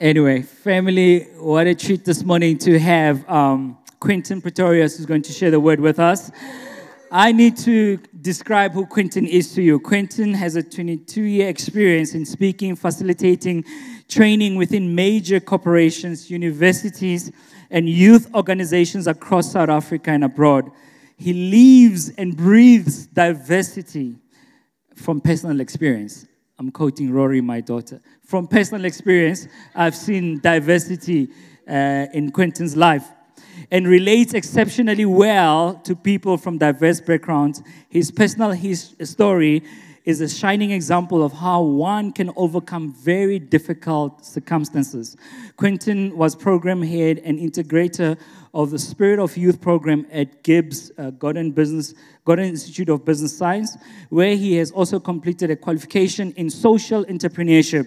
Anyway, family, what a treat this morning to have um, Quentin Pretorius who's going to share the word with us. I need to describe who Quentin is to you. Quentin has a 22 year experience in speaking, facilitating training within major corporations, universities, and youth organizations across South Africa and abroad. He lives and breathes diversity from personal experience. I'm quoting Rory, my daughter. From personal experience, I've seen diversity uh, in Quentin's life and relates exceptionally well to people from diverse backgrounds. His personal his story is a shining example of how one can overcome very difficult circumstances. Quentin was program head and integrator of the Spirit of Youth program at GIBS uh, Gordon Business, Gordon Institute of Business Science, where he has also completed a qualification in social entrepreneurship.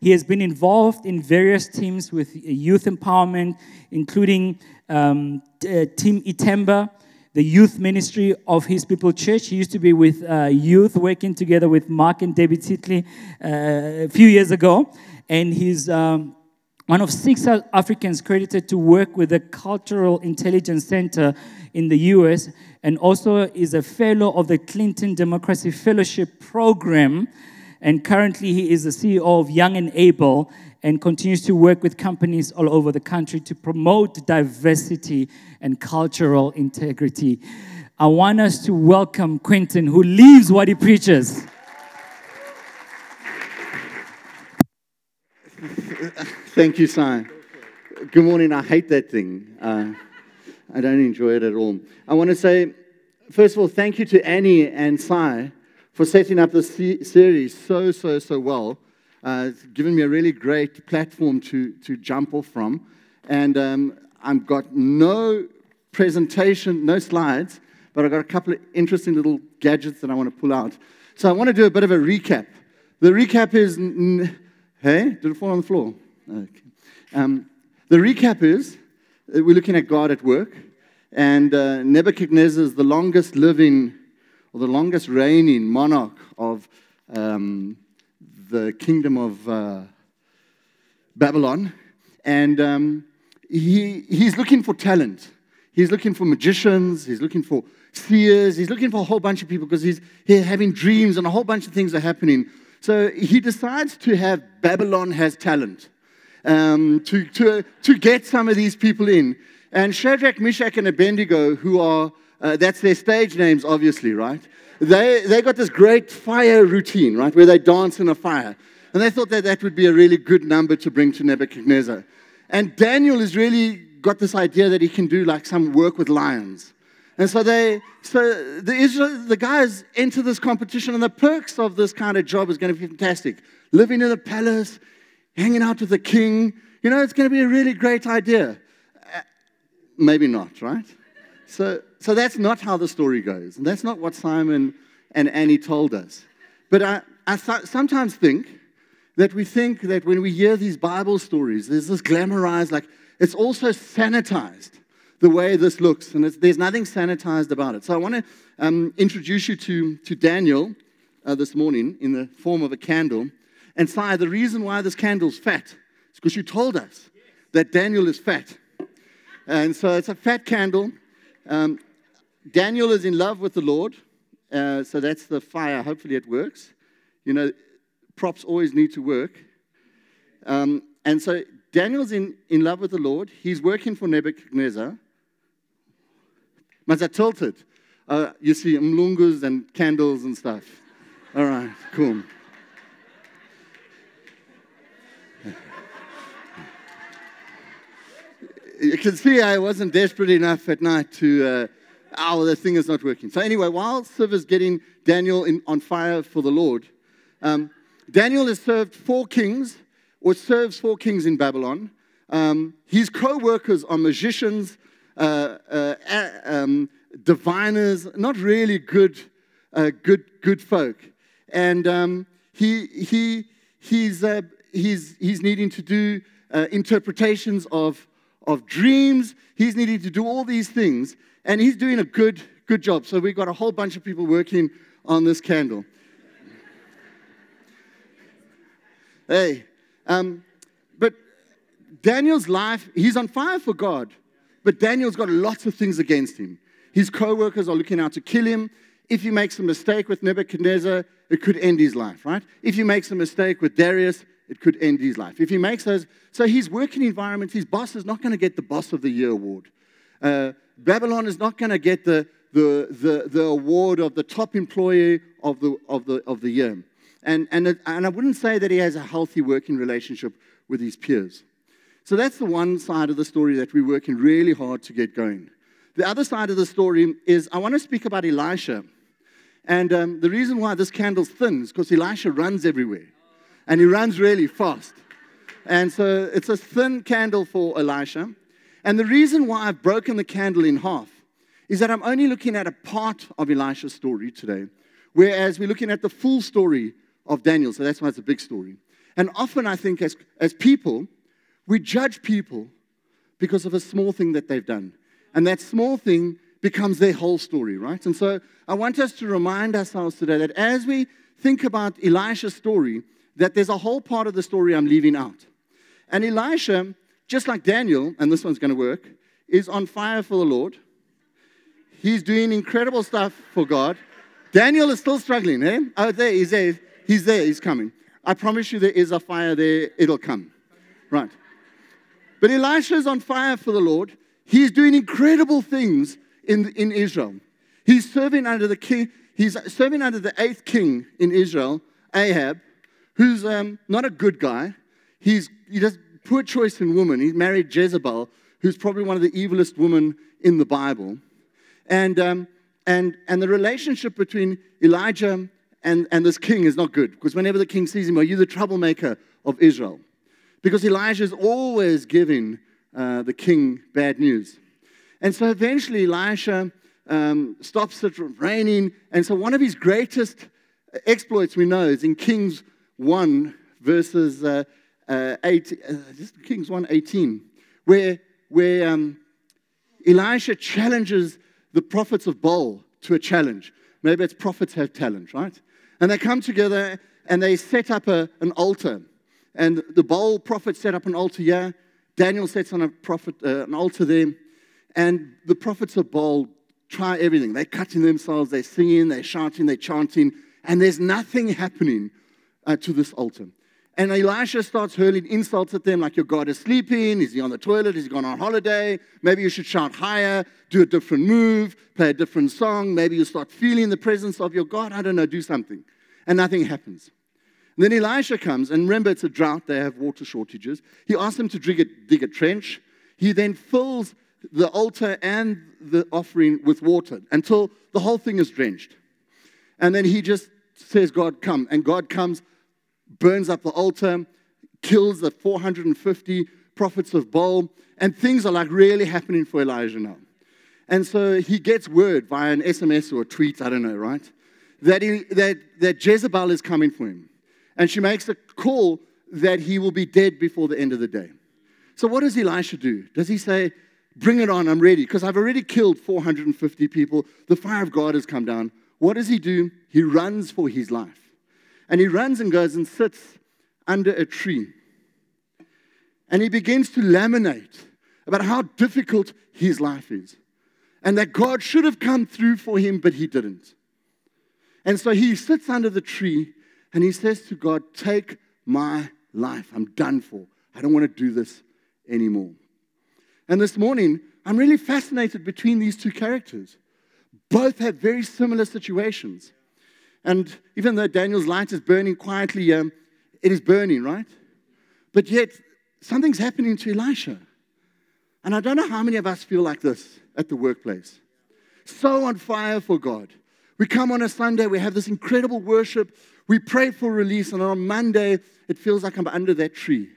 He has been involved in various teams with youth empowerment, including um, uh, Team Itemba, the youth ministry of His People Church. He used to be with uh, youth, working together with Mark and Debbie Titley uh, a few years ago. And he's um, one of six Africans credited to work with the Cultural Intelligence Center in the US, and also is a fellow of the Clinton Democracy Fellowship Program. And currently, he is the CEO of Young and Able and continues to work with companies all over the country to promote diversity and cultural integrity. I want us to welcome Quentin, who lives what he preaches. Thank you, Si. Good morning. I hate that thing. Uh, I don't enjoy it at all. I want to say, first of all, thank you to Annie and Si for setting up this series so, so, so well. Uh, it's given me a really great platform to, to jump off from. And um, I've got no presentation, no slides, but I've got a couple of interesting little gadgets that I want to pull out. So I want to do a bit of a recap. The recap is, hey, did it fall on the floor? Okay. Um, the recap is we're looking at God at work, and uh, Nebuchadnezzar is the longest living or the longest reigning monarch of um, the kingdom of uh, Babylon. And um, he, he's looking for talent. He's looking for magicians. He's looking for seers. He's looking for a whole bunch of people because he's, he's having dreams and a whole bunch of things are happening. So he decides to have Babylon has talent um, to, to, to get some of these people in. And Shadrach, Meshach, and Abednego, who are, uh, that's their stage names, obviously, right? They, they got this great fire routine, right, where they dance in a fire. And they thought that that would be a really good number to bring to Nebuchadnezzar. And Daniel has really got this idea that he can do like some work with lions. And so they, so the Israel, the guys enter this competition, and the perks of this kind of job is going to be fantastic. Living in the palace, hanging out with the king. You know, it's going to be a really great idea. Uh, maybe not, right? So, so that's not how the story goes. And that's not what Simon and Annie told us. But I, I sometimes think that we think that when we hear these Bible stories, there's this glamorized, like it's also sanitized the way this looks. And there's nothing sanitized about it. So I want to um, introduce you to, to Daniel uh, this morning in the form of a candle. And Si, the reason why this candle's fat is because you told us that Daniel is fat. And so it's a fat candle. Um, Daniel is in love with the Lord. Uh, so that's the fire. Hopefully it works. You know, props always need to work. Um, and so Daniel's in, in love with the Lord. He's working for Nebuchadnezzar. I tilted? Uh, you see mlungus and candles and stuff. All right, cool. You can see I wasn't desperate enough at night to, uh, oh, the thing is not working. So, anyway, while Siv is getting Daniel in, on fire for the Lord, um, Daniel has served four kings, or serves four kings in Babylon. Um, his co workers are magicians, uh, uh, um, diviners, not really good, uh, good, good folk. And um, he, he, he's, uh, he's, he's needing to do uh, interpretations of of dreams. He's needing to do all these things, and he's doing a good, good job. So we've got a whole bunch of people working on this candle. hey, um, but Daniel's life, he's on fire for God, but Daniel's got lots of things against him. His co workers are looking out to kill him. If he makes a mistake with Nebuchadnezzar, it could end his life, right? If he makes a mistake with Darius, it could end his life. If he makes those, so his working environment, his boss is not going to get the Boss of the Year award. Uh, Babylon is not going to get the, the, the, the award of the top employee of the, of the, of the year. And, and, and I wouldn't say that he has a healthy working relationship with his peers. So that's the one side of the story that we're working really hard to get going. The other side of the story is I want to speak about Elisha. And um, the reason why this candle's thin is because Elisha runs everywhere. And he runs really fast. And so it's a thin candle for Elisha. And the reason why I've broken the candle in half is that I'm only looking at a part of Elisha's story today, whereas we're looking at the full story of Daniel. So that's why it's a big story. And often I think as, as people, we judge people because of a small thing that they've done. And that small thing becomes their whole story, right? And so I want us to remind ourselves today that as we think about Elisha's story, that there's a whole part of the story I'm leaving out. And Elisha, just like Daniel, and this one's going to work, is on fire for the Lord. He's doing incredible stuff for God. Daniel is still struggling, eh? Oh, there, he's there. He's there, he's coming. I promise you there is a fire there, it'll come. Right. But Elisha is on fire for the Lord. He's doing incredible things in, in Israel. He's serving under the king, he's serving under the eighth king in Israel, Ahab, who's um, not a good guy. He's, he does poor choice in woman. He married Jezebel, who's probably one of the evilest women in the Bible. And, um, and, and the relationship between Elijah and, and this king is not good because whenever the king sees him, are you the troublemaker of Israel? Because Elijah is always giving uh, the king bad news. And so eventually Elisha um, stops it from raining. And so one of his greatest exploits we know is in Kings 1, verses uh, uh, 8, uh, Kings 1 18, where, where um, Elisha challenges the prophets of Baal to a challenge. Maybe it's prophets have talent, right? And they come together and they set up a, an altar. And the Baal prophets set up an altar here. Daniel sets on a prophet, uh, an altar there. And the prophets of Baal try everything. They're cutting themselves, they're singing, they're shouting, they're chanting, and there's nothing happening uh, to this altar. And Elisha starts hurling insults at them, like your God is sleeping. Is he on the toilet? Is he gone on holiday? Maybe you should shout higher, do a different move, play a different song. Maybe you start feeling the presence of your God. I don't know, do something. And nothing happens. And then Elisha comes, and remember, it's a drought, they have water shortages. He asks them to dig a, dig a trench. He then fills the altar and the offering with water until the whole thing is drenched. And then he just says, God, come. And God comes, burns up the altar, kills the 450 prophets of Baal, and things are like really happening for Elijah now. And so he gets word via an SMS or a tweet, I don't know, right? That, he, that, that Jezebel is coming for him. And she makes a call that he will be dead before the end of the day. So, what does Elisha do? Does he say, Bring it on, I'm ready? Because I've already killed 450 people. The fire of God has come down. What does he do? He runs for his life. And he runs and goes and sits under a tree. And he begins to laminate about how difficult his life is. And that God should have come through for him, but he didn't. And so he sits under the tree and he says to God, Take my life. I'm done for. I don't want to do this anymore. And this morning, I'm really fascinated between these two characters. Both have very similar situations. And even though Daniel's light is burning quietly, um, it is burning, right? But yet, something's happening to Elisha. And I don't know how many of us feel like this at the workplace. So on fire for God. We come on a Sunday, we have this incredible worship, we pray for release, and on Monday, it feels like I'm under that tree.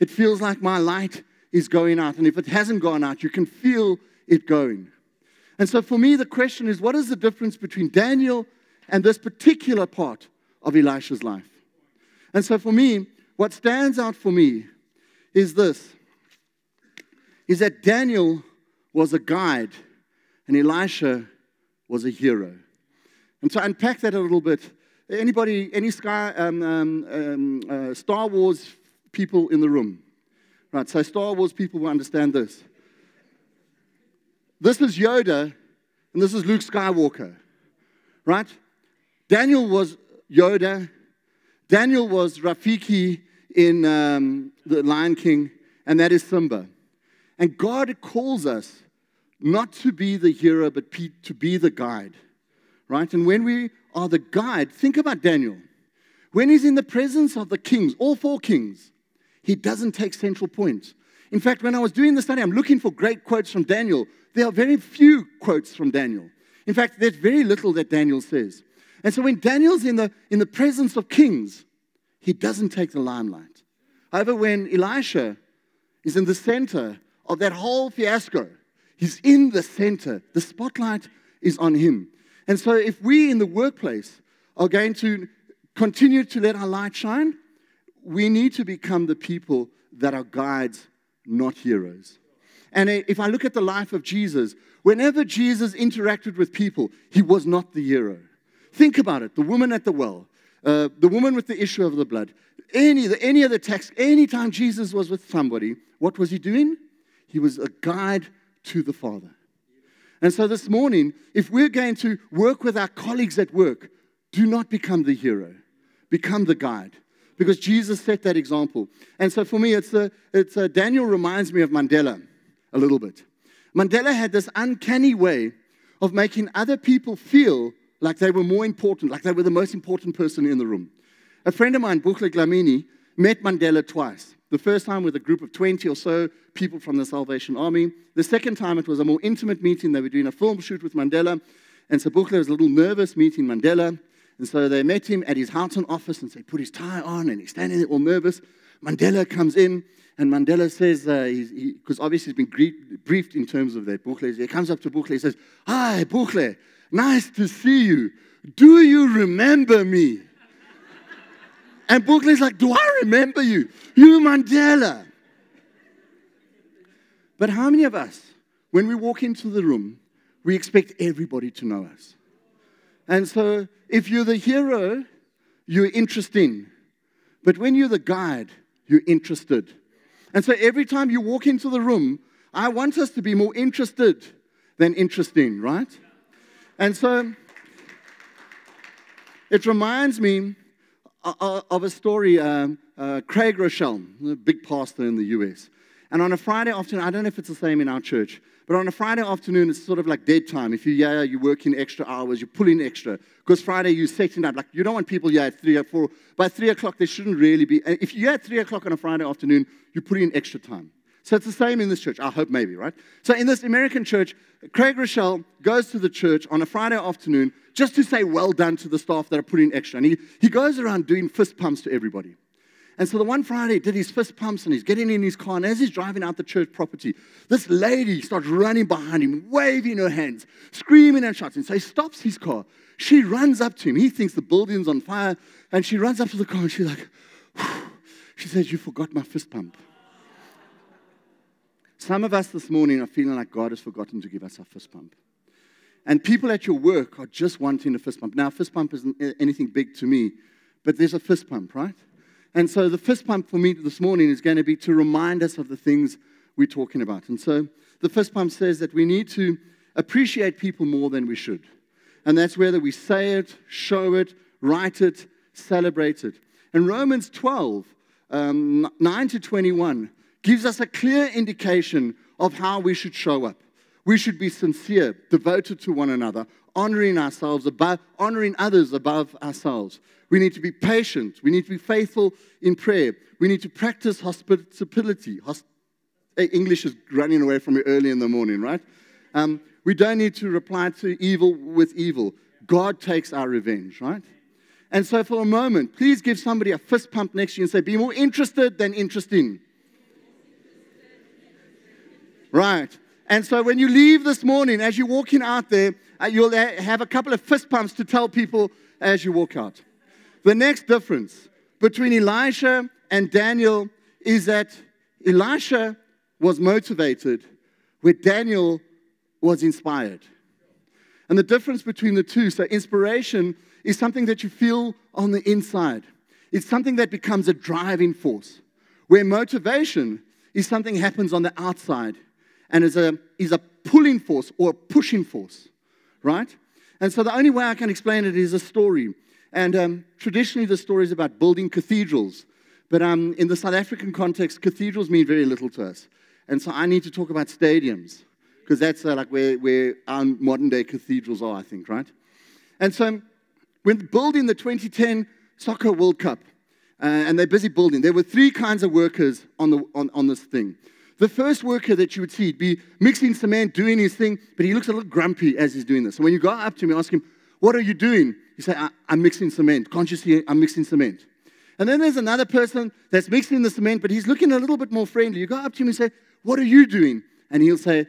It feels like my light is going out. And if it hasn't gone out, you can feel it going. And so for me, the question is what is the difference between Daniel and this particular part of Elisha's life? And so for me, what stands out for me is this is that Daniel was a guide and Elisha was a hero. And to unpack that a little bit, anybody, any Sky, um, um, um, uh, Star Wars people in the room? Right, so Star Wars people will understand this. This is Yoda, and this is Luke Skywalker. Right? Daniel was Yoda. Daniel was Rafiki in um, The Lion King, and that is Simba. And God calls us not to be the hero, but to be the guide. Right? And when we are the guide, think about Daniel. When he's in the presence of the kings, all four kings, he doesn't take central points. In fact, when I was doing the study, I'm looking for great quotes from Daniel. There are very few quotes from Daniel. In fact, there's very little that Daniel says. And so when Daniel's in the, in the presence of kings, he doesn't take the limelight. However, when Elisha is in the center of that whole fiasco, he's in the center. The spotlight is on him. And so if we in the workplace are going to continue to let our light shine, we need to become the people that are guides, not heroes. And if I look at the life of Jesus, whenever Jesus interacted with people, he was not the hero. Think about it the woman at the well, uh, the woman with the issue of the blood, any, any of the tax, anytime Jesus was with somebody, what was he doing? He was a guide to the Father. And so this morning, if we're going to work with our colleagues at work, do not become the hero, become the guide. Because Jesus set that example. And so for me, it's a, it's a, Daniel reminds me of Mandela a little bit. Mandela had this uncanny way of making other people feel like they were more important, like they were the most important person in the room. A friend of mine, Buhle Dlamini, met Mandela twice. The first time with a group of 20 or so people from the Salvation Army. The second time it was a more intimate meeting. They were doing a film shoot with Mandela. And so Buhle was a little nervous meeting Mandela. And so they met him at his Houghton office and he put his tie on and he's standing there all nervous. Mandela comes in and Mandela says, because uh, obviously he's been briefed in terms of that. Buhle, he comes up to Buhle and says, Hi, Buhle, nice to see you. Do you remember me? And Buhle's like, Do I remember you? You, Mandela. But how many of us, when we walk into the room, we expect everybody to know us? And so, if you're the hero, you're interesting. But when you're the guide, you're interested. And so, every time you walk into the room, I want us to be more interested than interesting, right? And so, it reminds me of a story. Um, uh, Craig Groeschel, a big pastor in the US. And on a Friday afternoon, I don't know if it's the same in our church, but on a Friday afternoon, it's sort of like dead time. If you yeah, you're working extra hours, you're pulling extra. Because Friday, you're setting up. Like, you don't want people yeah at 3 or 4. By 3 o'clock, they shouldn't really be. If you're at 3 o'clock on a Friday afternoon, you put in extra time. So it's the same in this church. I hope maybe, right? So in this American church, Craig Groeschel goes to the church on a Friday afternoon just to say well done to the staff that are putting extra. And he, he goes around doing fist pumps to everybody. And so the one Friday, he did his fist pumps and he's getting in his car. And as he's driving out the church property, this lady starts running behind him, waving her hands, screaming and shouting. So he stops his car. She runs up to him. He thinks the building's on fire. And she runs up to the car and she's like, she says, You forgot my fist pump. Some of us this morning are feeling like God has forgotten to give us our fist pump. And people at your work are just wanting a fist pump. Now, a fist pump isn't anything big to me, but there's a fist pump, right? And so the fist pump for me this morning is going to be to remind us of the things we're talking about. And so the fist pump says that we need to appreciate people more than we should. And that's whether we say it, show it, write it, celebrate it. And Romans 12, um, 9 to 21, gives us a clear indication of how we should show up. We should be sincere, devoted to one another, honoring ourselves above, honoring others above ourselves. We need to be patient. We need to be faithful in prayer. We need to practice hospitality. Hosp- English is running away from me early in the morning, right? Um, we don't need to reply to evil with evil. God takes our revenge, right? And so, for a moment, please give somebody a fist pump next to you and say, Be more interested than interesting. Right. And so when you leave this morning, as you're walking out there, uh, you'll have a couple of fist pumps to tell people as you walk out. The next difference between Elisha and Daniel is that Elisha was motivated, where Daniel was inspired. And the difference between the two so, inspiration is something that you feel on the inside, it's something that becomes a driving force, where motivation is something happens on the outside and is a, is a pulling force or a pushing force, right? And so the only way I can explain it is a story. And um, traditionally, the story is about building cathedrals. But um, in the South African context, cathedrals mean very little to us. And so I need to talk about stadiums, because that's uh, like where, where our modern day cathedrals are, I think, right? And so when building the 2010 Soccer World Cup, uh, and they're busy building, there were three kinds of workers on, the, on, on this thing. The first worker that you would see, be mixing cement, doing his thing, but he looks a little grumpy as he's doing this. And when you go up to him and ask him, What are you doing? You say, I'm mixing cement. See I'm mixing cement? And then there's another person that's mixing the cement, but he's looking a little bit more friendly. You go up to him and say, What are you doing? And he'll say,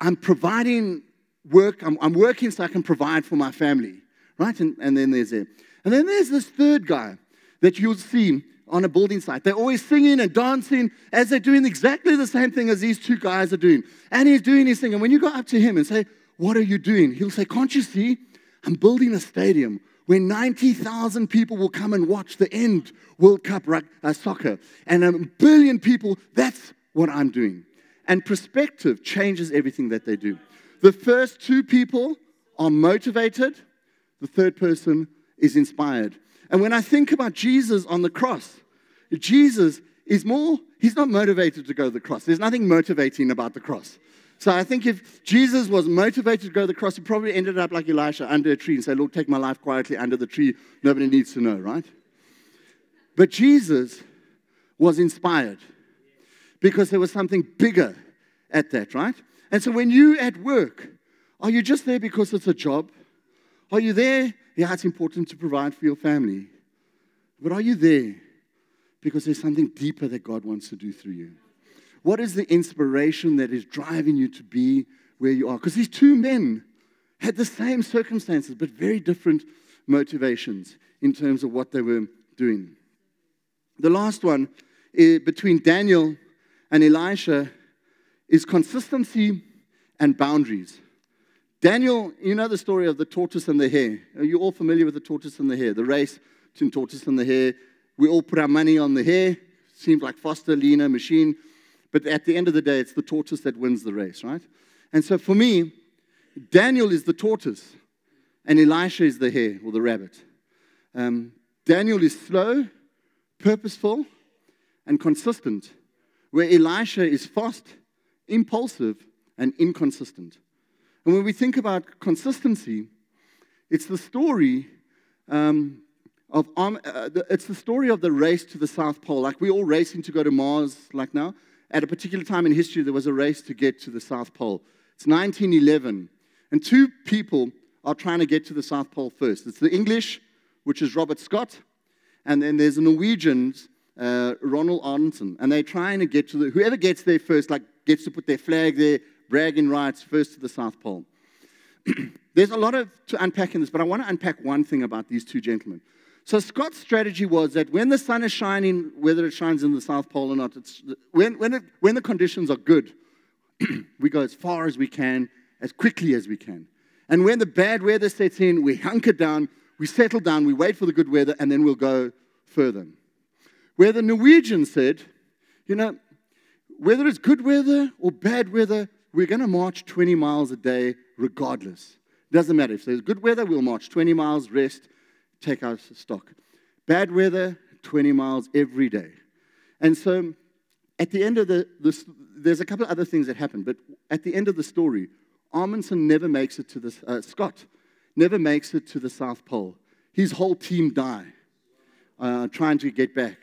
I'm providing work, I'm, I'm working so I can provide for my family. Right? And, and then there's it. And then there's this third guy that you'll see on a building site. They're always singing and dancing as they're doing exactly the same thing as these two guys are doing. And he's doing his thing. And when you go up to him and say, What are you doing? He'll say, Can't you see? I'm building a stadium where 90,000 people will come and watch the end World Cup uh, soccer. And a billion people, that's what I'm doing. And perspective changes everything that they do. The first two people are motivated, the third person is inspired. And when I think about Jesus on the cross, Jesus is more, he's not motivated to go to the cross. There's nothing motivating about the cross. So I think if Jesus was motivated to go to the cross, he probably ended up like Elisha under a tree and said, Lord, take my life quietly under the tree. Nobody needs to know, right? But Jesus was inspired because there was something bigger at that, right? And so when you at work, are you just there because it's a job? Are you there? Yeah, it's important to provide for your family. But are you there because there's something deeper that God wants to do through you? What is the inspiration that is driving you to be where you are? Because these two men had the same circumstances, but very different motivations in terms of what they were doing. The last one eh, between Daniel and Elisha is consistency and boundaries. Daniel, you know the story of the tortoise and the hare. Are you all familiar with the tortoise and the hare? The race between tortoise and the hare. We all put our money on the hare. Seems like faster, leaner machine. But at the end of the day, it's the tortoise that wins the race, right? And so for me, Daniel is the tortoise, and Elisha is the hare or the rabbit. Um, Daniel is slow, purposeful, and consistent, where Elisha is fast, impulsive, and inconsistent. And when we think about consistency, it's the story um, of um, uh, the, it's the story of the race to the South Pole. Like we're all racing to go to Mars, like now. At a particular time in history, there was a race to get to the South Pole. It's 1911, and two people are trying to get to the South Pole first. It's the English, which is Robert Scott, and then there's the Norwegians, uh, Roald Amundsen, and they're trying to get to the, whoever gets there first, like gets to put their flag there, bragging rights first to the South Pole. there's a lot of to unpack in this, but I want to unpack one thing about these two gentlemen. So Scott's strategy was that when the sun is shining, whether it shines in the South Pole or not, it's, when, when, it, when the conditions are good, we go as far as we can, as quickly as we can. And when the bad weather sets in, we hunker down, we settle down, we wait for the good weather, and then we'll go further. Where the Norwegians said, you know, whether it's good weather or bad weather, we're going to march 20 miles a day regardless. Doesn't matter. If there's good weather, we'll march 20 miles, rest, take our stock. Bad weather, 20 miles every day. And so at the end of the, the there's a couple of other things that happen, but at the end of the story, Amundsen never makes it to the, uh, Scott never makes it to the South Pole. His whole team die uh, trying to get back.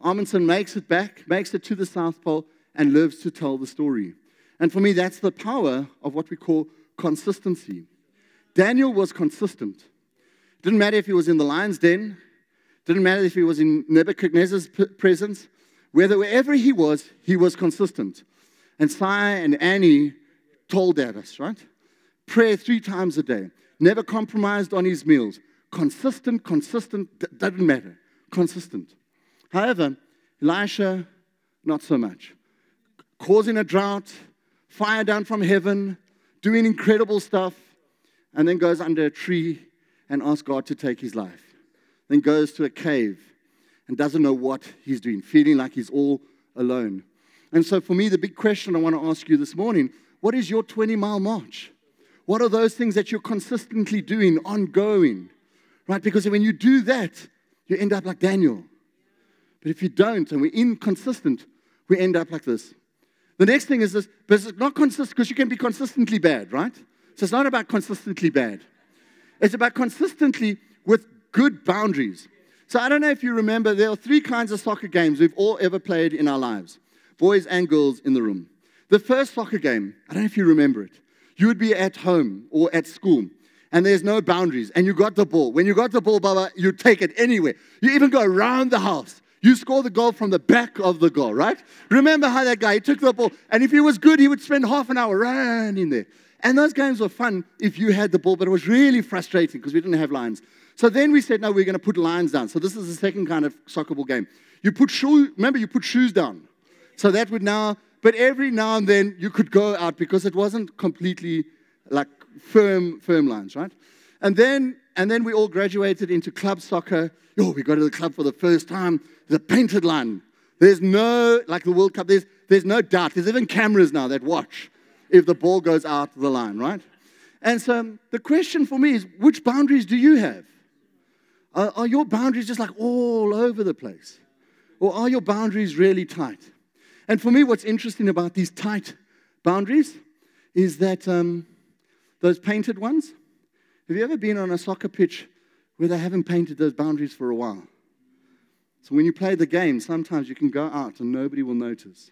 Amundsen makes it back, makes it to the South Pole, and lives to tell the story. And for me, that's the power of what we call consistency. Daniel was consistent. Didn't matter if he was in the lion's den, didn't matter if he was in Nebuchadnezzar's presence, whether wherever he was, he was consistent. And Si and Annie told that us, right? Prayer three times a day, never compromised on his meals, consistent, consistent, doesn't matter, consistent. However, Elisha, not so much. Causing a drought, fire down from heaven, doing incredible stuff, and then goes under a tree and asks God to take his life. Then goes to a cave and doesn't know what he's doing, feeling like he's all alone. And so, for me, the big question I want to ask you this morning what is your 20 mile march? What are those things that you're consistently doing, ongoing? Right? Because when you do that, you end up like Daniel. But if you don't and we're inconsistent, we end up like this. The next thing is this, but it's not consistent because you can be consistently bad, right? So it's not about consistently bad. It's about consistently with good boundaries. So I don't know if you remember, there are three kinds of soccer games we've all ever played in our lives boys and girls in the room. The first soccer game, I don't know if you remember it, you would be at home or at school and there's no boundaries and you got the ball. When you got the ball, Baba, you take it anywhere. You even go around the house. You score the goal from the back of the goal, right? Remember how that guy he took the ball and if he was good, he would spend half an hour running there. And those games were fun if you had the ball, but it was really frustrating because we didn't have lines. So then we said, no, we're going to put lines down. So this is the second kind of soccer ball game. You put shoe, remember, you put shoes down. So that would now, but every now and then you could go out because it wasn't completely like firm, firm lines, right? And then, and then we all graduated into club soccer. Oh, we go to the club for the first time. There's a painted line. There's no, like the World Cup, there's, there's no doubt. There's even cameras now that watch if the ball goes out the line, right? And so the question for me is which boundaries do you have? Are, are your boundaries just like all over the place? Or are your boundaries really tight? And for me, what's interesting about these tight boundaries is that um, those painted ones, have you ever been on a soccer pitch where they haven't painted those boundaries for a while? So when you play the game, sometimes you can go out and nobody will notice.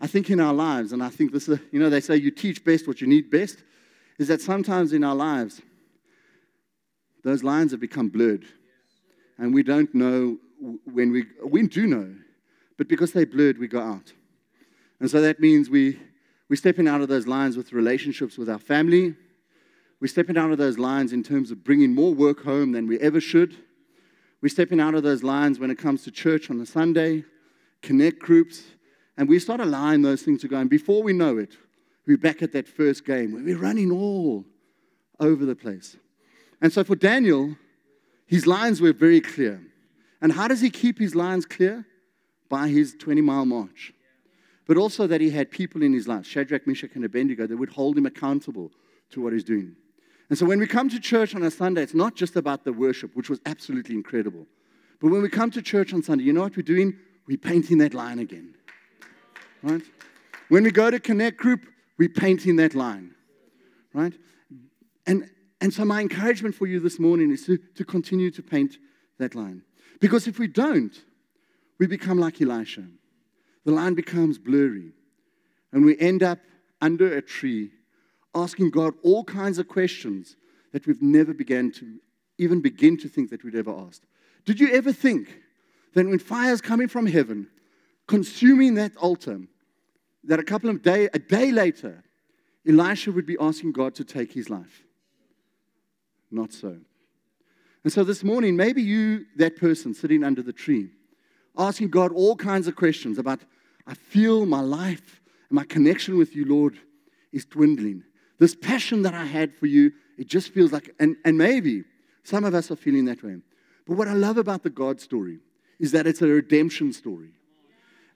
I think in our lives, and I think this is, you know, they say you teach best what you need best, is that sometimes in our lives, those lines have become blurred. And we don't know when we, we do know, but because they're blurred, we go out. And so that means we, we're stepping out of those lines with relationships with our family. We're stepping out of those lines in terms of bringing more work home than we ever should. We're stepping out of those lines when it comes to church on a Sunday, connect groups, and we start allowing those things to go. And before we know it, we're back at that first game where we're running all over the place. And so for Daniel, his lines were very clear. And how does he keep his lines clear? By his 20 mile march. But also that he had people in his life, Shadrach, Meshach, and Abednego, that would hold him accountable to what he's doing. And so when we come to church on a Sunday, it's not just about the worship, which was absolutely incredible. But when we come to church on Sunday, you know what we're doing? We're painting that line again right? When we go to Connect Group, we paint in that line, right? And, and so, my encouragement for you this morning is to, to continue to paint that line. Because if we don't, we become like Elisha. The line becomes blurry, and we end up under a tree asking God all kinds of questions that we've never began to even begin to think that we'd ever asked. Did you ever think that when fire's coming from heaven, consuming that altar, that a couple of day, a day later, Elisha would be asking God to take his life. Not so. And so this morning, maybe you, that person sitting under the tree, asking God all kinds of questions about, I feel my life and my connection with you, Lord, is dwindling. This passion that I had for you, it just feels like, and, and maybe some of us are feeling that way. But what I love about the God story is that it's a redemption story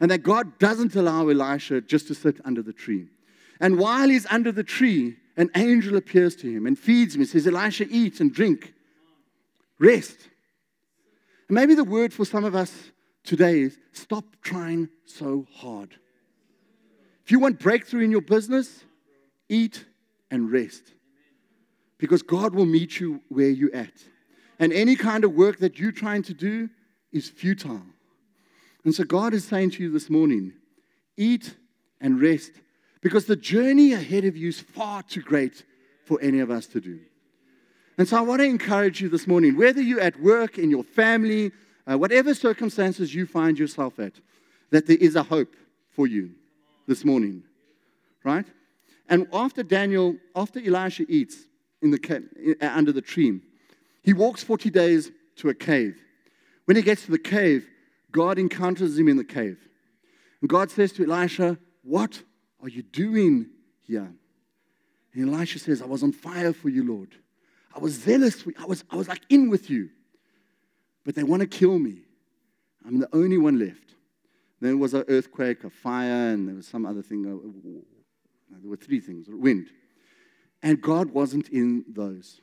and that God doesn't allow Elisha just to sit under the tree. And while he's under the tree, an angel appears to him and feeds him and says, Elisha, eat and drink, rest. And maybe the word for some of us today is stop trying so hard. If you want breakthrough in your business, eat and rest. Because God will meet you where you're at. And any kind of work that you're trying to do is futile. And so God is saying to you this morning eat and rest because the journey ahead of you is far too great for any of us to do. And so I want to encourage you this morning, whether you're at work, in your family, uh, whatever circumstances you find yourself at, that there is a hope for you this morning, right? And after Daniel, after Elisha eats in the uh, under the tree, he walks 40 days to a cave. When he gets to the cave, God encounters him in the cave. And God says to Elisha, What are you doing here? And Elisha says, I was on fire for you, Lord. I was zealous. I was, I was like in with you. But they want to kill me. I'm the only one left. Then There was an earthquake, a fire, and there was some other thing. Uh, there were three things wind. And God wasn't in those.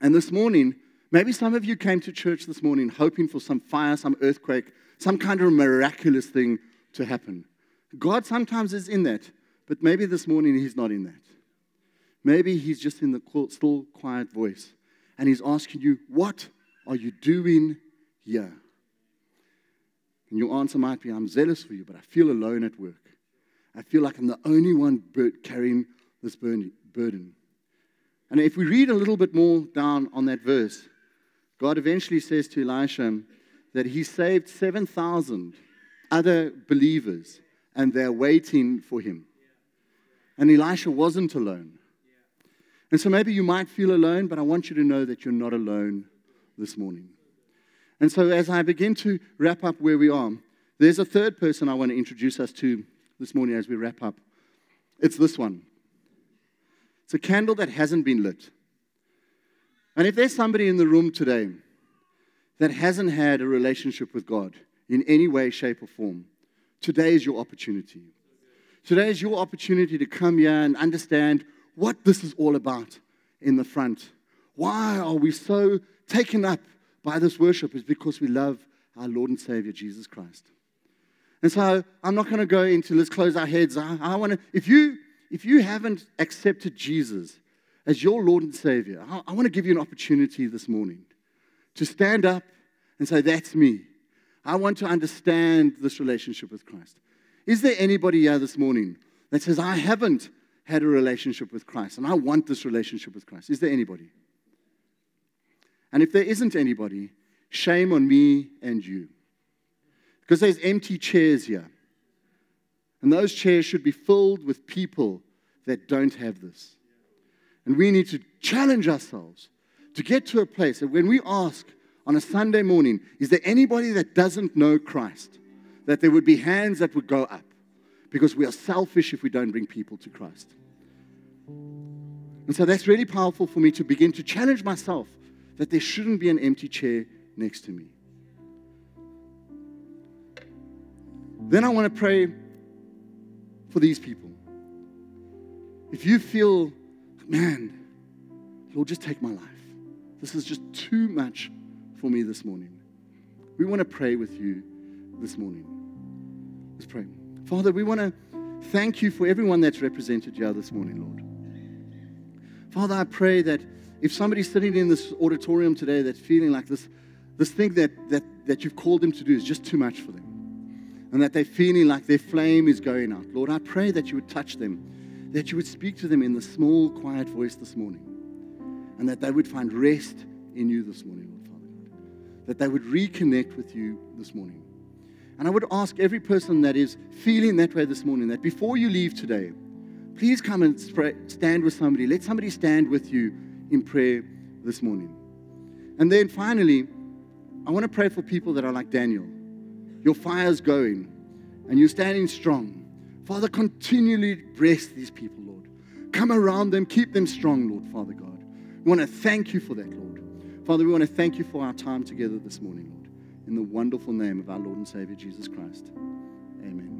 And this morning, maybe some of you came to church this morning hoping for some fire, some earthquake, some kind of miraculous thing to happen. God sometimes is in that, but maybe this morning He's not in that. Maybe He's just in the still, quiet voice, and He's asking you, What are you doing here? And your answer might be, I'm zealous for you, but I feel alone at work. I feel like I'm the only one carrying this burden. And if we read a little bit more down on that verse, God eventually says to Elisha that he saved 7,000 other believers and they're waiting for him. And Elisha wasn't alone. And so maybe you might feel alone, but I want you to know that you're not alone this morning. And so, as I begin to wrap up where we are, there's a third person I want to introduce us to this morning as we wrap up. It's this one. It's a candle that hasn't been lit. And if there's somebody in the room today that hasn't had a relationship with God in any way, shape, or form, today is your opportunity. Today is your opportunity to come here and understand what this is all about in the front. Why are we so taken up by this worship is because we love our Lord and Savior, Jesus Christ. And so I'm not going to go into let's close our heads. I, I want to, if you, if you haven't accepted Jesus as your Lord and Savior, I, I want to give you an opportunity this morning to stand up and say, That's me. I want to understand this relationship with Christ. Is there anybody here this morning that says, I haven't had a relationship with Christ and I want this relationship with Christ? Is there anybody? And if there isn't anybody, shame on me and you. Because there's empty chairs here. And those chairs should be filled with people that don't have this. And we need to challenge ourselves to get to a place that when we ask on a Sunday morning, is there anybody that doesn't know Christ? That there would be hands that would go up. Because we are selfish if we don't bring people to Christ. And so that's really powerful for me to begin to challenge myself that there shouldn't be an empty chair next to me. Then I want to pray for these people. If you feel, man, Lord, just take my life. This is just too much for me this morning. We want to pray with you this morning. Let's pray. Father, we want to thank you for everyone that's represented here this morning, Lord. Father, I pray that if somebody's sitting in this auditorium today that's feeling like this, this thing that, that, that you've called them to do is just too much for them, and that they're feeling like their flame is going out, Lord, I pray that you would touch them, that you would speak to them in the small, quiet voice this morning, and that they would find rest in you this morning, Lord Father God, that they would reconnect with you this morning. And I would ask every person that is feeling that way this morning that before you leave today, please come and stand with somebody. Let somebody stand with you in prayer this morning. And then finally, I want to pray for people that are like Daniel. Your fire's going and you're standing strong. Father, continually bless these people, Lord. Come around them, keep them strong, Lord, Father God. We want to thank you for that, Lord. Father, we want to thank you for our time together this morning, Lord. In the wonderful name of our Lord and Savior Jesus Christ. Amen.